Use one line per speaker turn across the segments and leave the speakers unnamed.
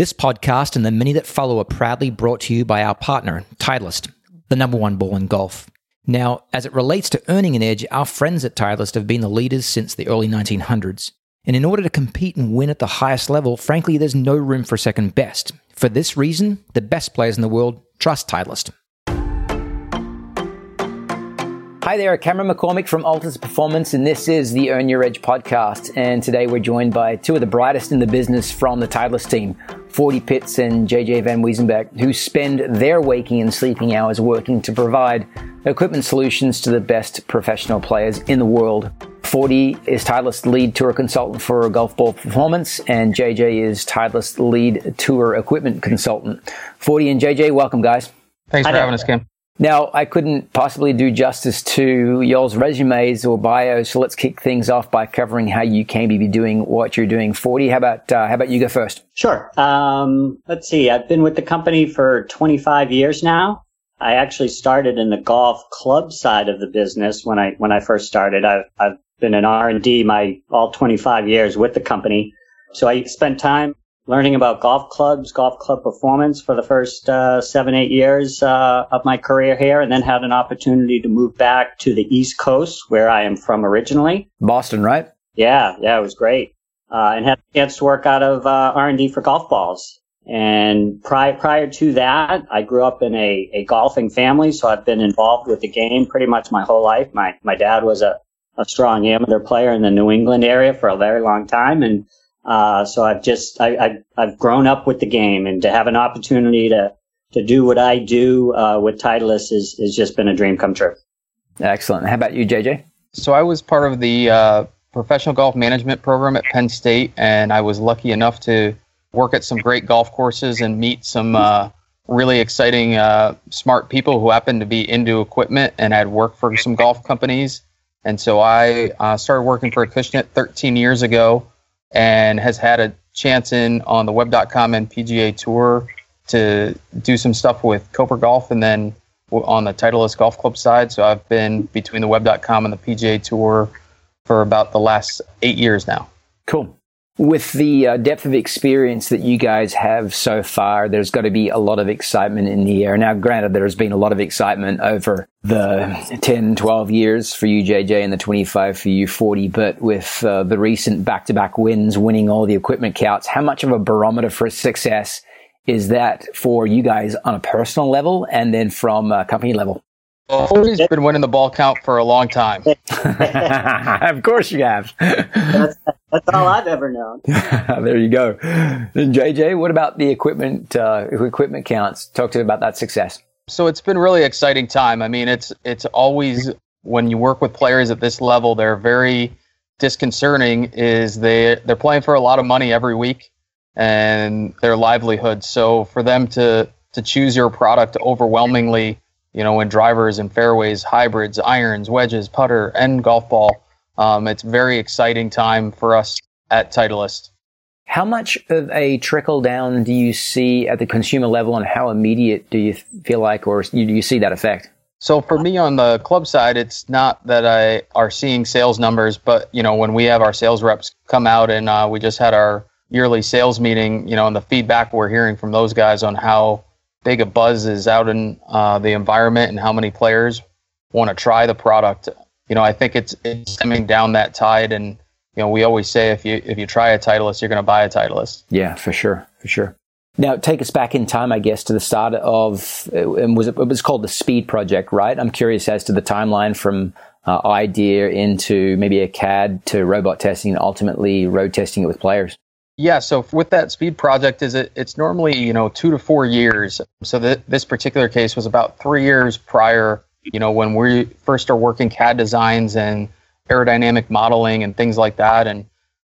This podcast and the many that follow are proudly brought to you by our partner, Titleist, the number one ball in golf. Now, as it relates to earning an edge, our friends at Titleist have been the leaders since the early 1900s. And in order to compete and win at the highest level, frankly, there's no room for second best. For this reason, the best players in the world trust Titleist. Hi there, Cameron McCormick from Altus Performance, and this is the Earn Your Edge podcast. And today we're joined by two of the brightest in the business from the Titleist team, Fordie Pitts and JJ VanWezenbeeck, who spend their waking and sleeping hours working to provide equipment solutions to the best professional players in the world. Fordie is Titleist lead tour consultant for golf ball performance, and JJ is Titleist lead tour equipment consultant. Fordie and JJ, welcome, guys.
Thanks for having us, Cam.
Now, I couldn't possibly do justice to y'all's resumes or bios, so let's kick things off by covering how you came to be doing what you're doing. Fordie, how about, uh, how about you go first?
Sure. Um, let's see. I've been with the company for 25 years now. I actually started in the golf club side of the business when I, when I first started. I've, I've been in R&D my all 25 years with the company. So I spent time learning about golf clubs, golf club performance for the first uh, seven, eight years uh, of my career here, and then had an opportunity to move back to the East Coast, where I am from originally.
Boston, right?
Yeah, yeah, it was great, uh, and had a chance to work out of uh, R and D for golf balls. And prior prior to that, I grew up in a, a golfing family, so I've been involved with the game pretty much my whole life. My my dad was a, a strong amateur player in the New England area for a very long time, and uh, so I've just I, I, I've grown up with the game, and to have an opportunity to to do what I do uh, with Titleist is has just been a dream come true.
Excellent. How about you, JJ?
So I was part of the uh, professional golf management program at Penn State, and I was lucky enough to work at some great golf courses and meet some uh, really exciting, uh, smart people who happened to be into equipment and had worked for some golf companies. And so I uh, started working for Acushnet 13 years ago and has had a chance in on the web.com and PGA Tour to do some stuff with Cobra Golf and then on the Titleist Golf Club side. So I've been between the web.com and the PGA Tour for about the last eight years now.
Cool. With the uh, depth of experience that you guys have so far, there's got to be a lot of excitement in the air. Now, granted, there's been a lot of excitement over the 10, 12 years for you, JJ, and the 25 for you, Fordie. But with uh, the recent back to back wins, winning all the equipment counts, how much of a barometer for success is that for you guys on a personal level and then from a company level?
Always been winning the ball count for a long time.
of course you have.
that's, that's all I've ever known.
there you go. And JJ, what about the equipment uh, equipment counts? Talk to me about that success.
So it's been really exciting time. I mean, it's it's always when you work with players at this level, they're very disconcerting. Is they they're playing for a lot of money every week and their livelihood. So for them to to choose your product overwhelmingly you know, in drivers and fairways, hybrids, irons, wedges, putter, and golf ball. Um, it's very exciting time for us at Titleist.
How much of a trickle down do you see at the consumer level, and how immediate do you feel like, or do you see that effect?
So for me on the club side, it's not that I are seeing sales numbers, but you know when we have our sales reps come out and uh, we just had our yearly sales meeting, you know, and the feedback we're hearing from those guys on how big a buzz is out in uh, the environment and how many players want to try the product. You know, I think it's it's stemming down that tide, and you know, we always say if you if you try a Titleist, you're going to buy a Titleist.
Yeah, for sure, for sure. Now, take us back in time, I guess, to the start of and was it, it was called the Speed Project, right? I'm curious as to the timeline from uh, idea into maybe a CAD to robot testing and ultimately road testing it with players.
Yeah, so with that speed project, is it? It's normally you know two to four years. So th- this particular case was about three years prior. You know when we first are working CAD designs and aerodynamic modeling and things like that, and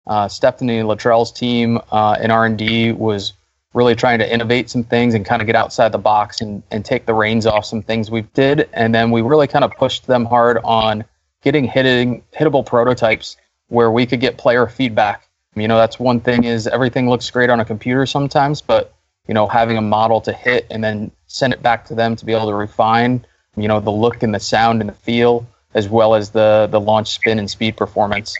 uh, Stephanie Luttrell's team uh, in R and D was really trying to innovate some things and kind of get outside the box and, and take the reins off some things we did, and then we really kind of pushed them hard on getting hitting hittable prototypes where we could get player feedback you know, that's one thing is everything looks great on a computer sometimes, but you know, having a model to hit and then send it back to them to be able to refine, you know, the look and the sound and the feel, as well as the the launch spin and speed performance.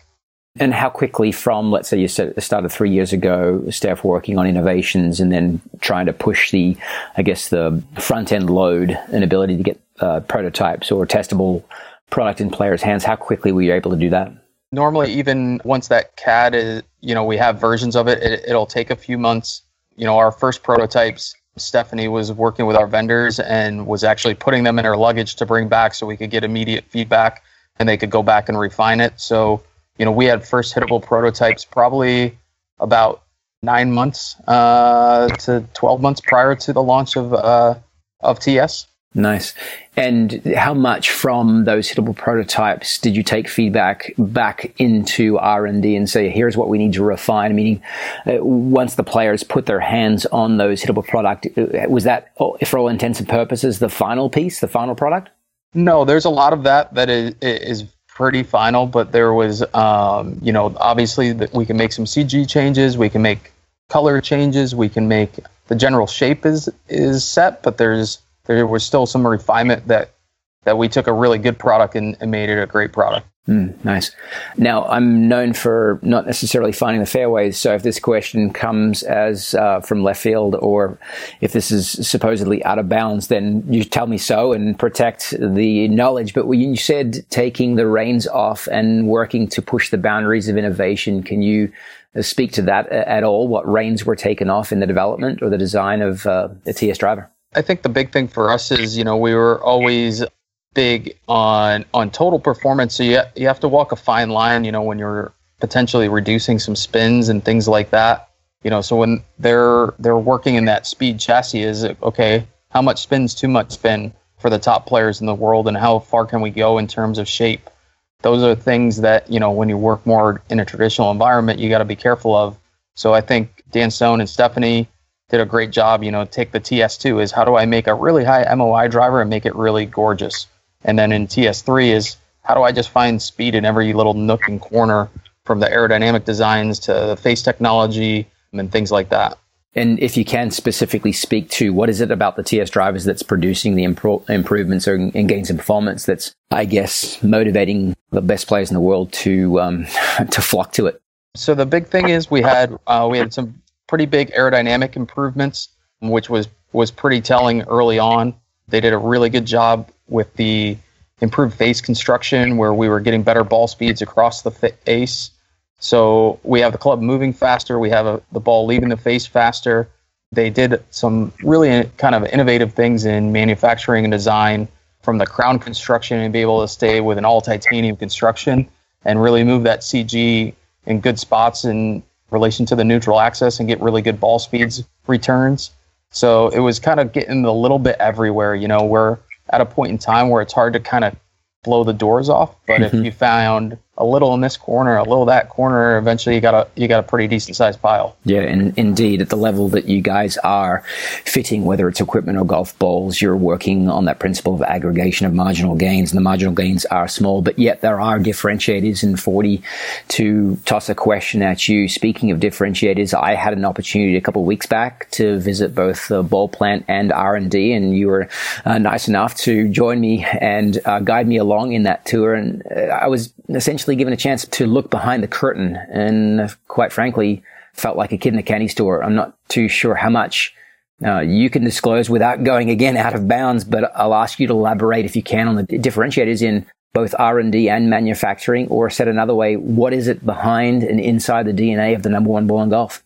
And how quickly from, let's say you started three years ago, staff working on innovations and then trying to push the, I guess, the front end load and ability to get uh, prototypes or testable product in players' hands, how quickly were you able to do that?
Normally, even once that CAD is, you know, we have versions of it, it it'll take a few months. You know, our first prototypes, Stephanie was working with our vendors and was actually putting them in her luggage to bring back so we could get immediate feedback and they could go back and refine it. So, you know, we had first hittable prototypes probably about nine months uh, to 12 months prior to the launch of, uh, of TS.
Nice. And how much from those hittable prototypes did you take feedback back into R and D and say, here's what we need to refine? Meaning, uh, once the players put their hands on those hittable product, uh, was that, oh, for all intents and purposes, the final piece, the final product?
No, there's a lot of that that is, is pretty final, but there was, um, you know, obviously that we can make some CG changes, we can make color changes, we can make the general shape is is set, but there's there was still some refinement that that we took a really good product and, and made it a great product.
Mm, nice. Now, I'm known for not necessarily finding the fairways. So, if this question comes as uh, from left field, or if this is supposedly out of bounds, then you tell me so and protect the knowledge. But when you said taking the reins off and working to push the boundaries of innovation, can you uh, speak to that at all? What reins were taken off in the development or the design of uh, the TS driver?
I think the big thing for us is, you know, we were always big on on total performance. So you you have to walk a fine line, you know, when you're potentially reducing some spins and things like that. You know, so when they're they're working in that speed chassis, is it okay? How much spin's too much spin for the top players in the world, and how far can we go in terms of shape? Those are things that you know when you work more in a traditional environment, you got to be careful of. So I think Dan Stone and Stephanie did a great job. You know, take the TS2 is how do I make a really high MOI driver and make it really gorgeous? And then in TS3 is how do I just find speed in every little nook and corner from the aerodynamic designs to the face technology and things like that.
And if you can specifically speak to what is it about the TS drivers that's producing the impro- improvements or and gains in performance that's, I guess, motivating the best players in the world to um, to flock to it.
So the big thing is we had uh, we had some pretty big aerodynamic improvements, which was was pretty telling early on. They did a really good job with the improved face construction where we were getting better ball speeds across the face. So we have the club moving faster, we have a, the ball leaving the face faster. They did some really uh, kind of innovative things in manufacturing and design from the crown construction and be able to stay with an all titanium construction and really move that CG in good spots in relation to the neutral axis and get really good ball speeds returns. So it was kind of getting a little bit everywhere. You know, we're at a point in time where it's hard to kind of blow the doors off. But mm-hmm. if you found a little in this corner, a little that corner, eventually you got a you got a pretty decent sized pile.
Yeah, and indeed, at the level that you guys are fitting, whether it's equipment or golf balls, you're working on that principle of aggregation of marginal gains, and the marginal gains are small, but yet there are differentiators. in Fordie to toss a question at you, speaking of differentiators, I had an opportunity a couple weeks back to visit both the ball plant and R and D, and you were uh, nice enough to join me and uh, guide me along in that tour, and uh, I was essentially actually given a chance to look behind the curtain and quite frankly felt like a kid in a candy store. I'm not too sure how much uh, you can disclose without going again out of bounds, but I'll ask you to elaborate if you can on the differentiators in both R&D and manufacturing, or said another way, what is it behind and inside the DNA of the number one ball in golf?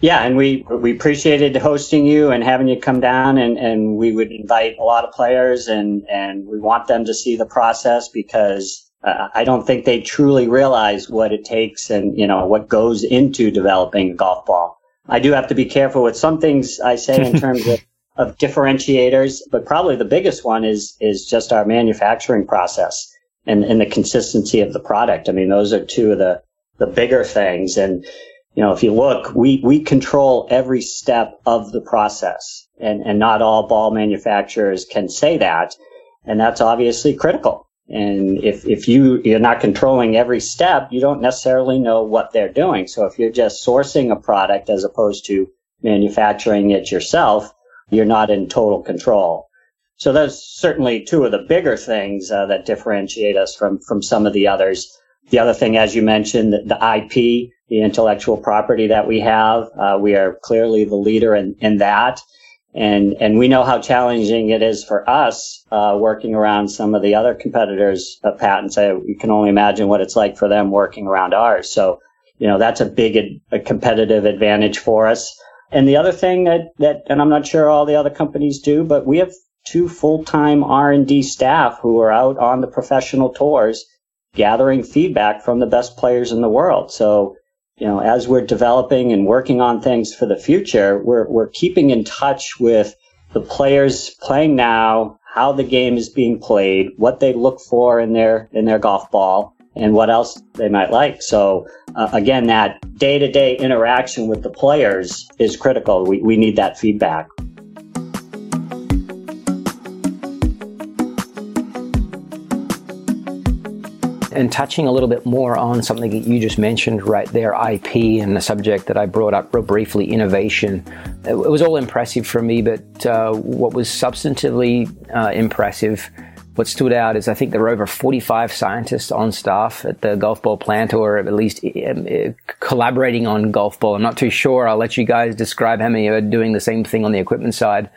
Yeah, and we we appreciated hosting you and having you come down, and, and we would invite a lot of players, and and we want them to see the process because uh, I don't think they truly realize what it takes and, you know, what goes into developing a golf ball. I do have to be careful with some things I say in terms of, of differentiators, but probably the biggest one is, is just our manufacturing process and, and the consistency of the product. I mean, those are two of the, the bigger things. And, you know, if you look, we, we control every step of the process and, and not all ball manufacturers can say that. And that's obviously critical and if, if you, you're not controlling every step, you don't necessarily know what they're doing. So if you're just sourcing a product as opposed to manufacturing it yourself, you're not in total control. So those certainly two of the bigger things uh, that differentiate us from, from some of the others. the other thing, as you mentioned, the, IP, the intellectual property that we have, uh, we are clearly the leader in, in that. And, and we know how challenging it is for us, uh, working around some of the other competitors' uh, patents. I, you can only imagine what it's like for them working around ours. So, you know, that's a big a competitive advantage for us. And the other thing that, that, and I'm not sure all the other companies do, but we have two full-time R&D staff who are out on the professional tours gathering feedback from the best players in the world. So, you know, as we're developing and working on things for the future, we're, we're keeping in touch with the players playing now, how the game is being played, what they look for in their, in their golf ball, and what else they might like. So, uh, again, that day to day interaction with the players is critical. We, we need that feedback.
And touching a little bit more on something that you just mentioned right there, IP, and the subject that I brought up real briefly, innovation. It was all impressive for me, but uh, what was substantively uh, impressive, what stood out is I think there were over 45 scientists on staff at the golf ball plant, or at least collaborating on golf ball. I'm not too sure. I'll let you guys describe how many are doing the same thing on the equipment side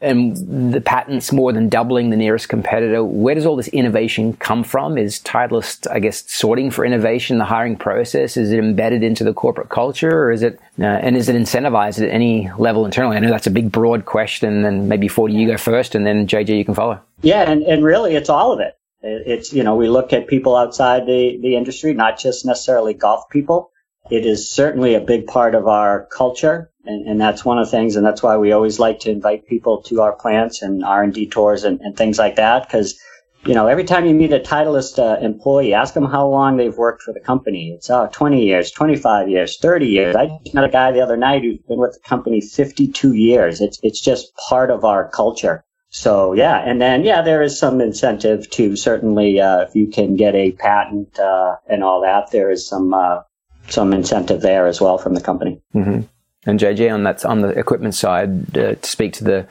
and the patents more than doubling the nearest competitor. Where does all this innovation come from? Is Titleist, I guess, sorting for innovation, the hiring process? Is it embedded into the corporate culture or is it, uh, and is it incentivized at any level internally? I know that's a big, broad question and maybe Fordie you go first and then JJ, you can follow.
Yeah. And, and really it's all of it. It's, you know, we look at people outside the, the industry, not just necessarily golf people. It is certainly a big part of our culture and, and, that's one of the things, and that's why we always like to invite people to our plants and R and D tours and, and, things like that. Because you know, every time you meet a Titleist uh, employee, ask them how long they've worked for the company. It's oh, 20 years, 25 years, 30 years. I just met a guy the other night who's been with the company 52 years. It's it's just part of our culture. So yeah, and then yeah, there is some incentive to certainly uh, if you can get a patent uh, and all that, there is some uh, some incentive there as well from the company.
Mm-hmm. And JJ, on that on the equipment side, uh, to speak to the,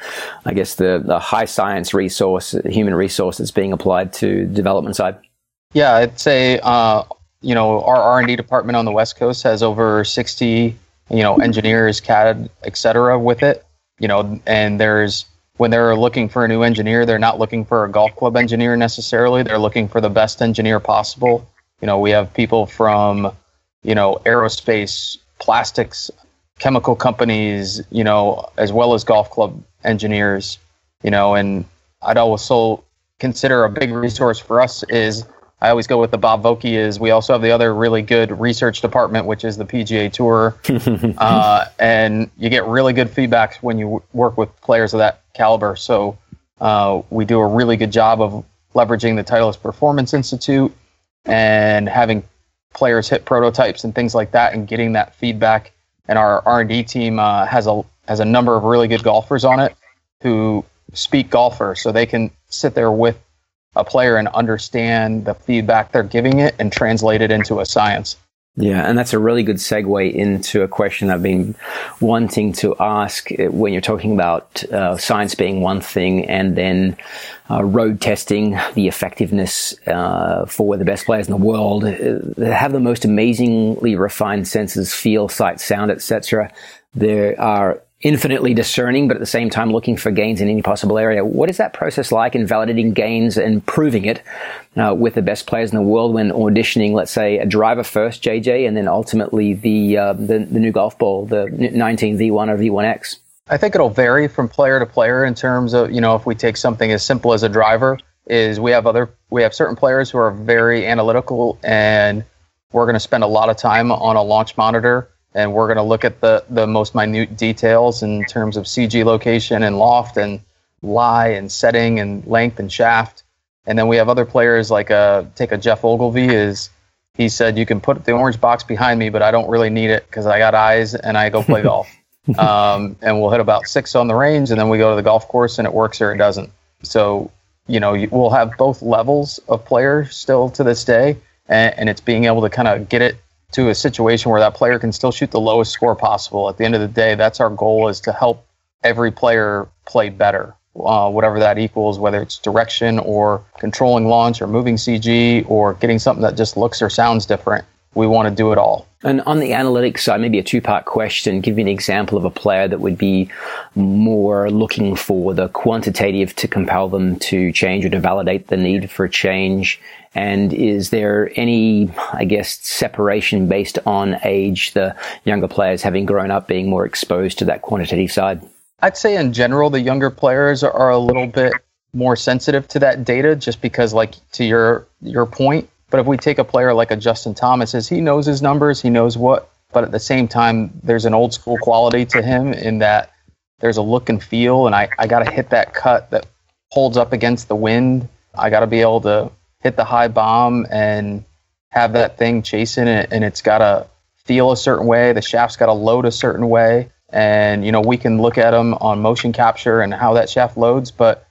I guess the, the high science resource, human resource that's being applied to development side.
Yeah, I'd say uh, you know our R and D department on the West Coast has over sixty you know engineers, CAD, etc. with it. You know, and there's when they're looking for a new engineer, they're not looking for a golf club engineer necessarily. They're looking for the best engineer possible. You know, we have people from you know aerospace, plastics, chemical companies, you know, as well as golf club engineers, you know, and I'd also consider a big resource for us is I always go with the Bob Vokey is we also have the other really good research department, which is the PGA Tour, uh, and you get really good feedback when you work with players of that caliber. So uh, we do a really good job of leveraging the Titleist Performance Institute and having players hit prototypes and things like that, and getting that feedback and our R and D team uh, has a has a number of really good golfers on it who speak golfer, so they can sit there with a player and understand the feedback they're giving it and translate it into a science.
Yeah, and that's a really good segue into a question I've been wanting to ask when you're talking about uh, science being one thing and then uh, road testing the effectiveness uh, for the best players in the world. Uh, have the most amazingly refined senses, feel, sight, sound, etc. There are infinitely discerning, but at the same time looking for gains in any possible area. What is that process like in validating gains and proving it uh, with the best players in the world when auditioning, let's say, a driver first, JJ, and then ultimately the uh, the, the, new golf ball, the 19 V1 or V1X?
I think it'll vary from player to player in terms of you know if we take something as simple as a driver, is we have other we have certain players who are very analytical and we're going to spend a lot of time on a launch monitor and we're going to look at the, the most minute details in terms of CG location and loft and lie and setting and length and shaft. And then we have other players like uh, take a Geoff Ogilvy is he said you can put the orange box behind me, but I don't really need it because I got eyes and I go play golf. Um, and we'll hit about six on the range, and then we go to the golf course and it works or it doesn't. So you know we'll have both levels of players still to this day, and, and it's being able to kind of get it to a situation where that player can still shoot the lowest score possible. At the end of the day, that's our goal is to help every player play better uh, whatever that equals, whether it's direction or controlling launch or moving CG or getting something that just looks or sounds different. We want to do it all.
And on the analytics side, maybe a two part question. Give me an example of a player that would be more looking for the quantitative to compel them to change or to validate the need for change. And is there any, I guess, separation based on age, the younger players having grown up being more exposed to that quantitative side?
I'd say in general, the younger players are a little bit more sensitive to that data just because, like, to your, your point, but if we take a player like a Justin Thomas, is he knows his numbers, he knows what, but at the same time, there's an old school quality to him in that there's a look and feel, and I, I got to hit that cut that holds up against the wind. I got to be able to hit the high bomb and have that thing chasing it, and it's got to feel a certain way. The shaft's got to load a certain way, and you know we can look at him on motion capture and how that shaft loads, but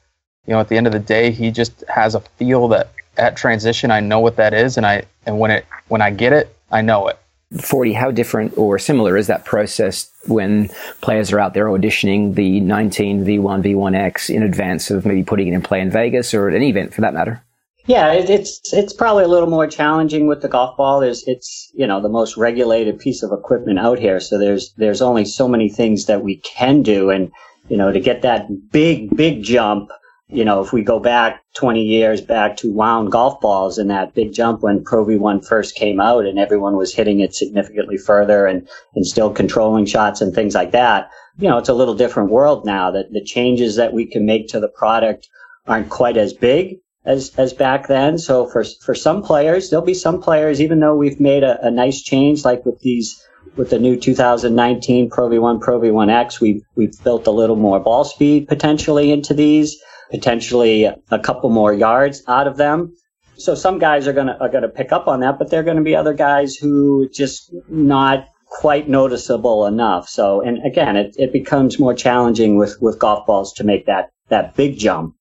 you know at the end of the day, he just has a feel that at transition I know what that is, and I and when it when I get it, I know it.
Fordie, how different or similar is that process when players are out there auditioning the 19 V1 V1X in advance of maybe putting it in play in Vegas or at any event for that matter?
Yeah, it's it's probably a little more challenging with the golf ball. There's it's you know the most regulated piece of equipment out here, so there's there's only so many things that we can do, and you know to get that big big jump you know, if we go back 20 years back to wound golf balls and that big jump when Pro V1 first came out and everyone was hitting it significantly further and, and still controlling shots and things like that, you know, it's a little different world now that the changes that we can make to the product aren't quite as big as, as back then. So for, for some players, there'll be some players, even though we've made a, a nice change, like with these, with the new 2019 Pro V1, Pro V1X, we've, we've built a little more ball speed potentially into these potentially a couple more yards out of them. So some guys are gonna are gonna pick up on that, but there are gonna be other guys who just not quite noticeable enough. So and again, it, it becomes more challenging with, with golf balls to make that that big jump.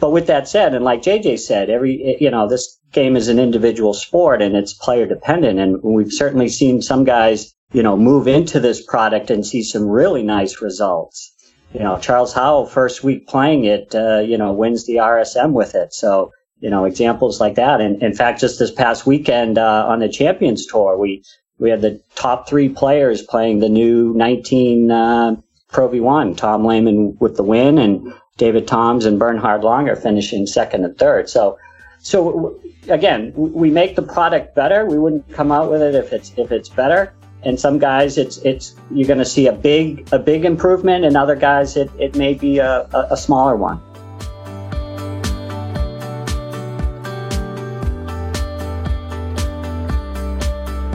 But with that said, and like JJ said, every you know this game is an individual sport and it's player dependent, and we've certainly seen some guys you know move into this product and see some really nice results you know, Charles Howell, first week playing it, uh, you know, wins the RSM with it. So, you know, examples like that. And in fact, just this past weekend uh, on the Champions Tour, we we had the top three players playing the new 19 uh, Pro V1. Tom Lehman with the win, and David Toms and Bernhard Langer finishing second and third. So, so again, we make the product better. We wouldn't come out with it if it's if it's better and some guys it's it's you're going to see a big a big improvement and other guys it, it may be a, a, a smaller one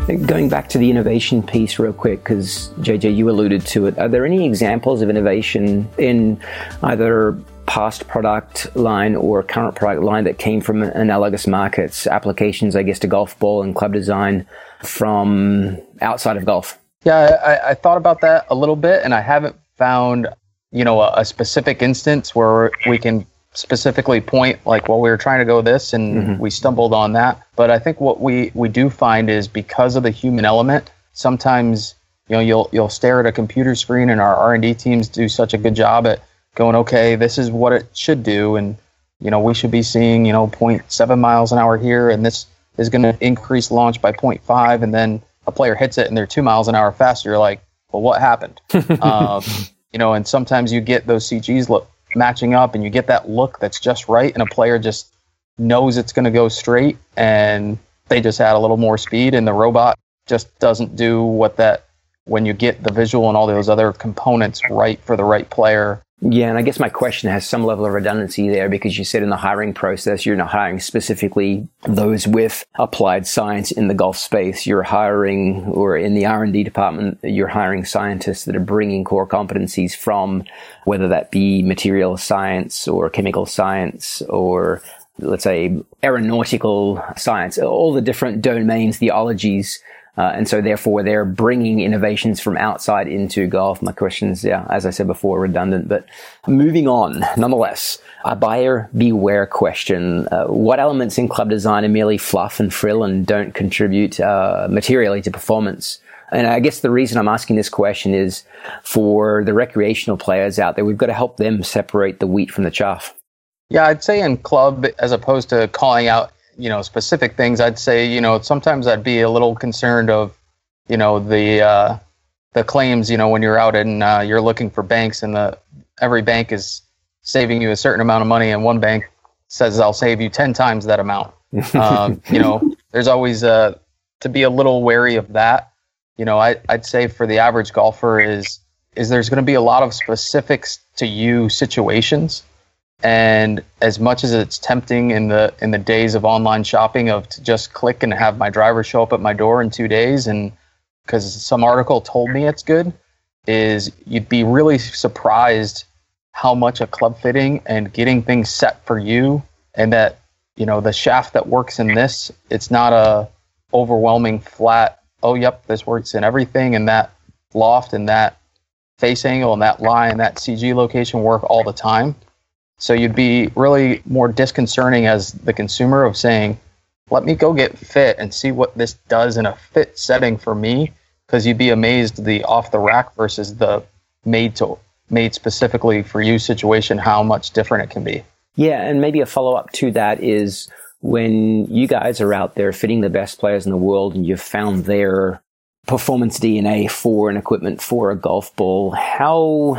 Going back to the innovation piece real quick, because JJ, you alluded to it. Are there any examples of innovation in either past product line or current product line that came from analogous markets, applications, I guess, to golf ball and club design from outside of golf?
Yeah, I, I thought about that a little bit, and I haven't found you know a, a, specific instance where we can specifically point like well we were trying to go this and mm-hmm. we stumbled on that. But i think what we we do find is because of the human element sometimes you know you'll you'll stare at a computer screen and our r&d teams do such a good job at going okay this is what it should do. And you know we should be seeing you know 0.7 miles an hour here and this is going to increase launch by 0.5 and then a player hits it and they're two miles an hour faster. You're like well what happened? Um, you know and sometimes you get those cgs look matching up and you get that look that's just right and a player just knows it's going to go straight and they just add a little more speed and the robot just doesn't do what that when you get the visual and all those other components right for the right player
yeah, and I guess my question has some level of redundancy there because you said in the hiring process, you're not hiring specifically those with applied science in the golf space. You're hiring, or in the R&D department, you're hiring scientists that are bringing core competencies from whether that be material science or chemical science or let's say aeronautical science, all the different domains, theologies uh, and so therefore they're bringing innovations from outside into golf. My questions, yeah, as I said before, redundant, but moving on, nonetheless, a buyer beware question. Uh, what elements in club design are merely fluff and frill and don't contribute uh, materially to performance? And I guess the reason I'm asking this question is for the recreational players out there, we've got to help them separate the wheat from the chaff.
Yeah, I'd say in club, as opposed to calling out, you know, specific things, I'd say, you know, sometimes I'd be a little concerned of, you know, the uh, the claims, you know, when you're out and uh, you're looking for banks and the every bank is saving you a certain amount of money and one bank says I'll save you 10 times that amount. Um, you know, there's always uh, to be a little wary of that. You know, I, I'd say for the average golfer is is there's going to be a lot of specifics to you situations and as much as it's tempting in the in the days of online shopping of to just click and have my driver show up at my door in two days and because some article told me it's good is you'd be really surprised how much a club fitting and getting things set for you and that you know the shaft that works in this it's not a overwhelming flat oh yep this works in everything and that loft and that face angle and that lie and that cg location work all the time so you'd be really more disconcerting as the consumer of saying, let me go get fit and see what this does in a fit setting for me. Because you'd be amazed the off the rack versus the made to made specifically for you situation, how much different it can be.
Yeah, and maybe a follow up to that is when you guys are out there fitting the best players in the world and you've found their performance DNA for an equipment for a golf ball, how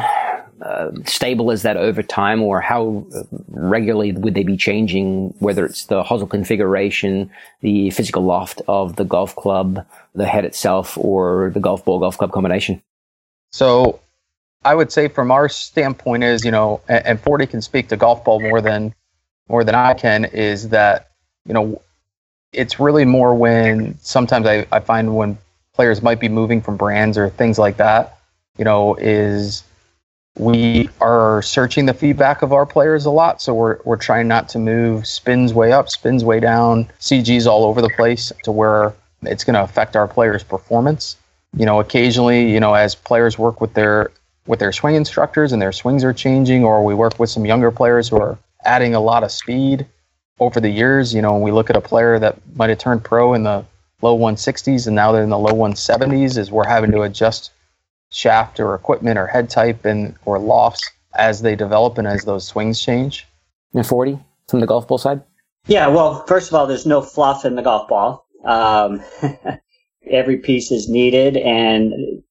uh, stable is that over time, or how regularly would they be changing? Whether it's the hosel configuration, the physical loft of the golf club, the head itself, or the golf ball golf club combination.
So, I would say from our standpoint is you know, and, and Fordie can speak to golf ball more than more than I can. Is that you know, it's really more when sometimes I, I find when players might be moving from brands or things like that. You know, is we are searching the feedback of our players a lot, so we're, we're trying not to move spins way up, spins way down, CGs all over the place to where it's going to affect our players' performance. You know, occasionally, you know, as players work with their with their swing instructors and their swings are changing, or we work with some younger players who are adding a lot of speed over the years. You know, when we look at a player that might have turned pro in the low 160s and now they're in the low 170s, is we're having to adjust shaft or equipment or head type and or lofts as they develop and as those swings change.
And Fordie from the golf ball side?
Yeah, well, first of all, there's no fluff in the golf ball. Um, every piece is needed, and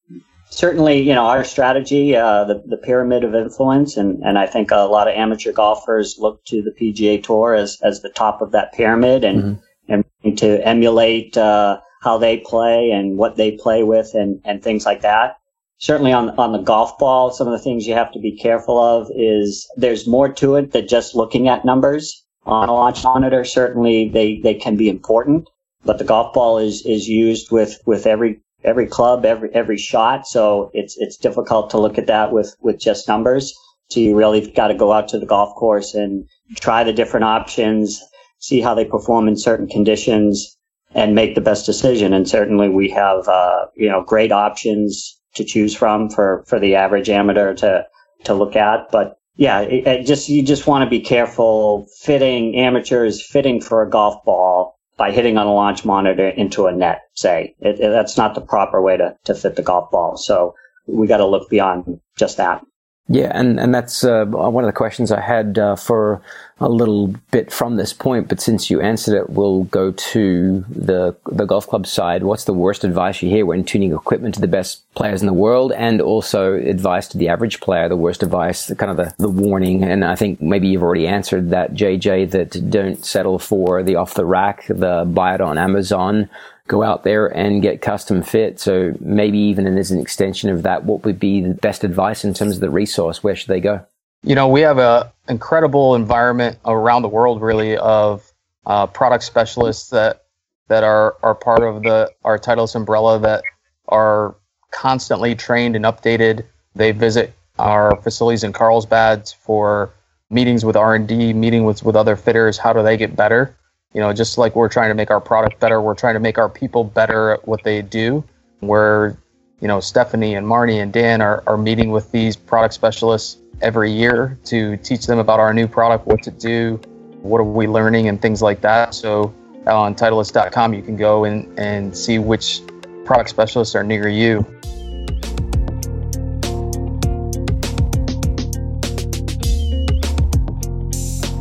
certainly, you know, our strategy, uh, the, the pyramid of influence, and, and I think a lot of amateur golfers look to the PGA Tour as, as the top of that pyramid and, mm-hmm. and to emulate uh, how they play and what they play with and, and things like that certainly on on the golf ball, some of the things you have to be careful of is there's more to it than just looking at numbers on a launch monitor. Certainly, they they can be important, but the golf ball is is used with with every every club, every every shot. So it's it's difficult to look at that with with just numbers. So you really got to go out to the golf course and try the different options, see how they perform in certain conditions, and make the best decision. And certainly, we have uh, you know great options to choose from for, for the average amateur to, to look at. But yeah, it, it just, you just want to be careful fitting amateurs fitting for a golf ball by hitting on a launch monitor into a net, say. It, that's not the proper way to, to fit the golf ball. So we got to look beyond just that.
Yeah, and, and that's uh, one of the questions I had uh, for a little bit from this point, but since you answered it, we'll go to the the golf club side. What's the worst advice you hear when tuning equipment to the best players in the world, and also advice to the average player? The worst advice, kind of the, the warning, and I think maybe you've already answered that, JJ. That don't settle for the off the rack, the buy it on Amazon. Go out there and get custom fit. So maybe even as an extension of that, what would be the best advice in terms of the resource? Where should they go?
you know, we have an incredible environment around the world, really, of uh, product specialists that that are are part of the our Titleist umbrella that are constantly trained and updated. They visit our facilities in Carlsbad for meetings with R and D, meeting with with other fitters. How do they get better? You know, just like we're trying to make our product better, we're trying to make our people better at what they do. Where you know Stephanie and Marnie and Dan are, are meeting with these product specialists every year to teach them about our new product, what to do, what are we learning, and things like that. So uh, on Titleist.com, you can go and, and see which product specialists are near you.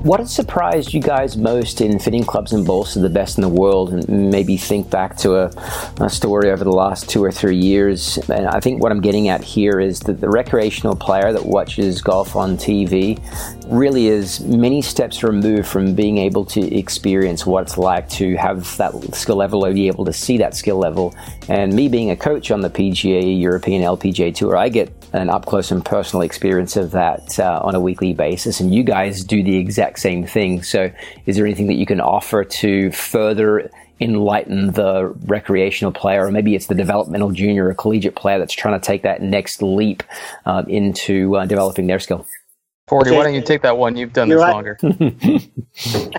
What has surprised you guys most in fitting clubs and balls to the best in the world? And maybe think back to a, a, story over the last two or three years. And I think what I'm getting at here is that the recreational player that watches golf on TV really is many steps removed from being able to experience what it's like to have that skill level or be able to see that skill level. And me being a coach on the PGA European LPGA Tour, I get an up close and personal experience of that uh, on a weekly basis. And you guys do the exact same thing. So, is there anything that you can offer to further enlighten the recreational player, or maybe it's the developmental junior or collegiate player that's trying to take that next leap uh, into uh, developing their skill?
Fordie. Okay. Why don't you take that one? You've done You're this
right. longer.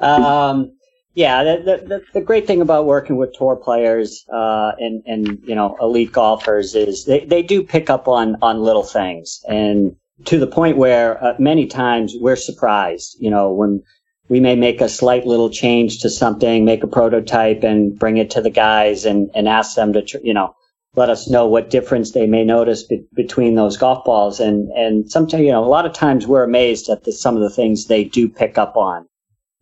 um, yeah, the, the, the, great thing about working with tour players uh, and and you know elite golfers is they, they do pick up on on little things and to the point where uh, many times we're surprised. You know when we may make a slight little change to something, make a prototype, and bring it to the guys and and ask them to you know let us know what difference they may notice be- between those golf balls and and sometimes you know a lot of times we're amazed at the, some of the things they do pick up on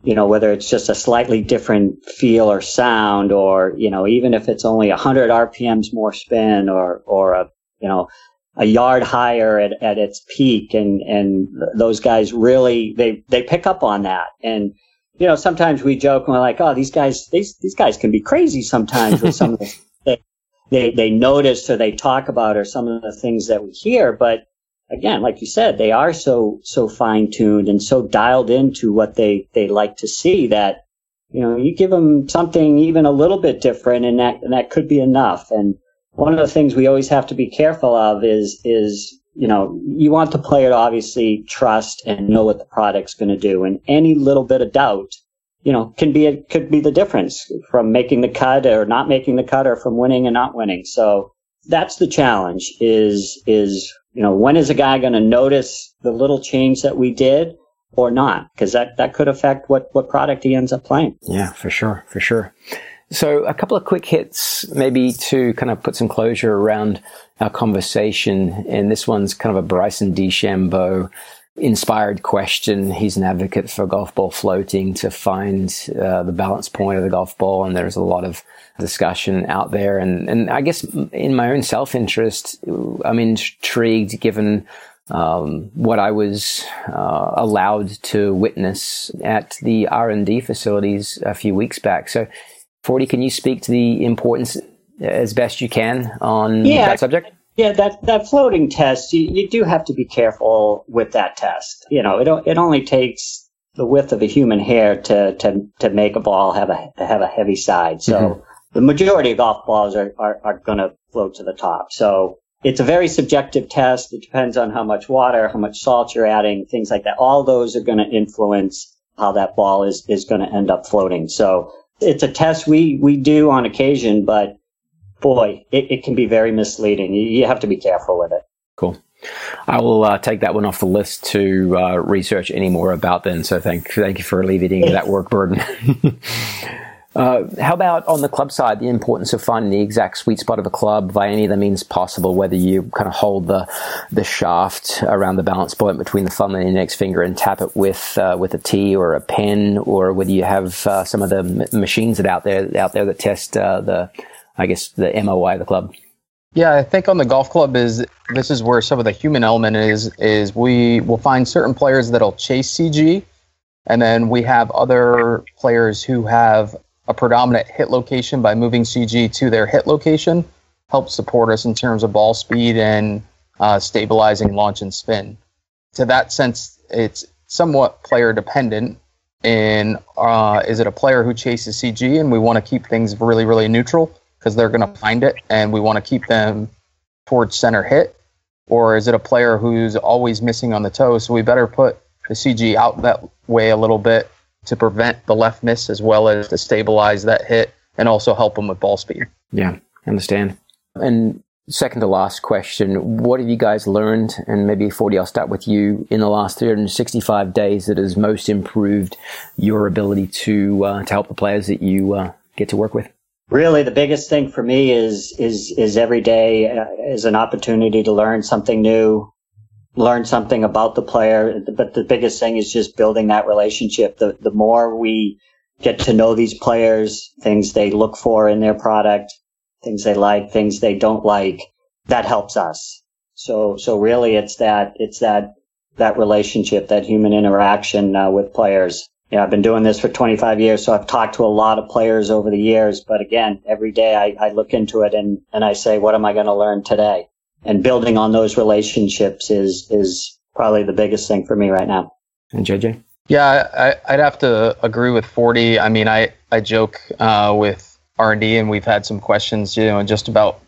you know, whether it's just a slightly different feel or sound, or, you know, even if it's only 100 RPMs more spin or, or a, you know, a yard higher at, at its peak. And, and those guys really, they, they pick up on that. And, you know, sometimes we joke and we're like, oh, these guys, these, these guys can be crazy sometimes with some of the, they, they, they notice or they talk about or some of the things that we hear. But, again, like you said, they are so so fine tuned and so dialed into what they they like to see that you know you give them something even a little bit different, and that and that could be enough. And one of the things we always have to be careful of is is you know you want the player to obviously trust and know what the product's going to do, and any little bit of doubt. You know, can be a, could be the difference from making the cut or not making the cut, or from winning and not winning. So that's the challenge: is is you know, when is a guy going to notice the little change that we did or not? Because that, that could affect what, what product he ends up playing.
Yeah, for sure, for sure. So a couple of quick hits, maybe to kind of put some closure around our conversation. And this one's kind of a Bryson DeChambeau inspired question. He's an advocate for golf ball floating to find uh, the balance point of the golf ball. And there's a lot of discussion out there. And, and I guess in my own self interest, I'm intrigued given um, what I was uh, allowed to witness at the R&D facilities a few weeks back. So, Fordie, can you speak to the importance as best you can on yeah, that subject?
Yeah, that, that floating test, you, you do have to be careful with that test. You know, it, it only takes the width of a human hair to, to, to make a ball have a, have a heavy side. So, mm-hmm the majority of golf balls are, are, are going to float to the top. So it's a very subjective test. It depends on how much water, how much salt you're adding, things like that. All those are going to influence how that ball is, is going to end up floating. So it's a test we, we do on occasion, but boy, it, it can be very misleading. You, you have to be careful with it.
Cool. I will uh, take that one off the list to uh, research any more about then. So thank, thank you for alleviating that work burden. Uh, how about on the club side, the importance of finding the exact sweet spot of a club by any of the means possible, whether you kind of hold the the shaft around the balance point between the thumb and index finger and tap it with uh, with a T or a pen, or whether you have uh, some of the m- machines that out there out there that test uh, the, I guess the MOI of the club.
Yeah, I think on the golf club is this is where some of the human element is. Is we will find certain players that'll chase CG, and then we have other players who have a predominant hit location by moving CG to their hit location helps support us in terms of ball speed and uh, stabilizing launch and spin. To that sense, it's somewhat player dependent. In uh, is it a player who chases CG and we want to keep things really really neutral because they're going to find it and we want to keep them towards center hit, or is it a player who's always missing on the toe? So we better put the CG out that way a little bit to prevent the left miss as well as to stabilize that hit and also help them with ball speed.
Yeah, I understand. And second to last question, what have you guys learned? And maybe Fordie, I'll start with you in the last 365 days that has most improved your ability to, uh, to help the players that you uh, get to work with?
really the biggest thing for me is is is every day uh, is an opportunity to learn something new learn something about the player but the biggest thing is just building that relationship the the more we get to know these players things they look for in their product things they like things they don't like that helps us so so really it's that it's that that relationship that human interaction uh, with players you know, I've been doing this for 25 years, so I've talked to a lot of players over the years. But again, every day I, I look into it and, and I say, what am I going to learn today? And building on those relationships is, is probably the biggest thing for me right now.
And JJ?
Yeah, I, would have to agree with Fordie. I mean, I, I joke uh, with R&D and we've had some questions, you know, just about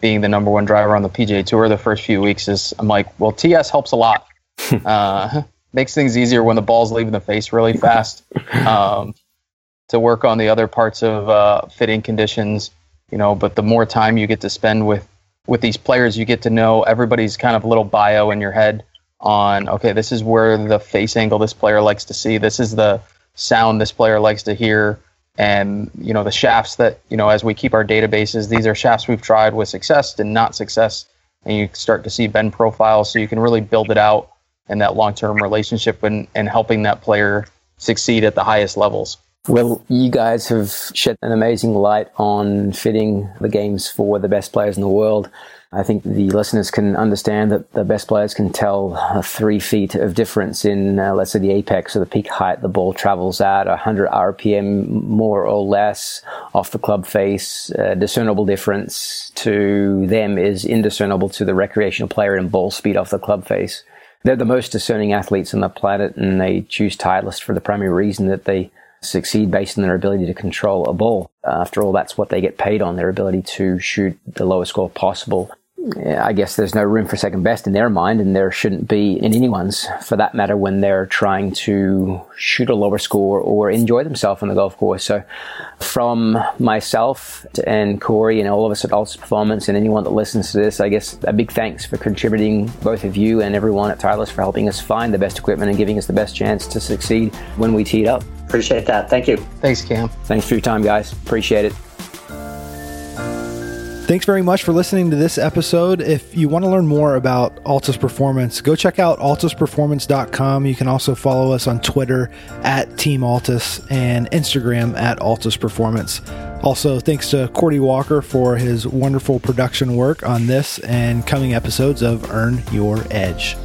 being the number one driver on the PGA Tour the first few weeks is I'm like, well, TS helps a lot. uh, makes things easier when the ball's leaving the face really fast. Um, to work on the other parts of uh, fitting conditions, you know. But the more time you get to spend with with these players, you get to know everybody's kind of little bio in your head on okay, this is where the face angle this player likes to see. This is the sound this player likes to hear. And you know the shafts that you know as we keep our databases, these are shafts we've tried with success and not success, and you start to see bend profiles, so you can really build it out and that long term relationship and, and helping that player succeed at the highest levels.
Well, you guys have shed an amazing light on fitting the games for the best players in the world. I think the listeners can understand that the best players can tell three feet of difference in, uh, let's say, the apex or the peak height the ball travels at, 100 RPM more or less off the club face. Uh, discernible difference to them is indiscernible to the recreational player in ball speed off the club face they're the most discerning athletes on the planet, and they choose Titleist for the primary reason that they succeed based on their ability to control a ball. After all, that's what they get paid on, their ability to shoot the lowest score possible I guess there's no room for second best in their mind, and there shouldn't be in anyone's for that matter when they're trying to shoot a lower score or enjoy themselves on the golf course. So, from myself and Corey and all of us at Altus Performance and anyone that listens to this, I guess a big thanks for contributing, both of you and everyone at Titleist, for helping us find the best equipment and giving us the best chance to succeed when we teed up.
Appreciate that. Thank you.
Thanks, Cam.
Thanks for your time, guys. Appreciate it.
Thanks very much for listening to this episode. If you want to learn more about Altus Performance, go check out altusperformance.com. You can also follow us on Twitter at Team Altus and Instagram at Altus Performance. Also, thanks to Cordy Walker for his wonderful production work on this and coming episodes of Earn Your Edge.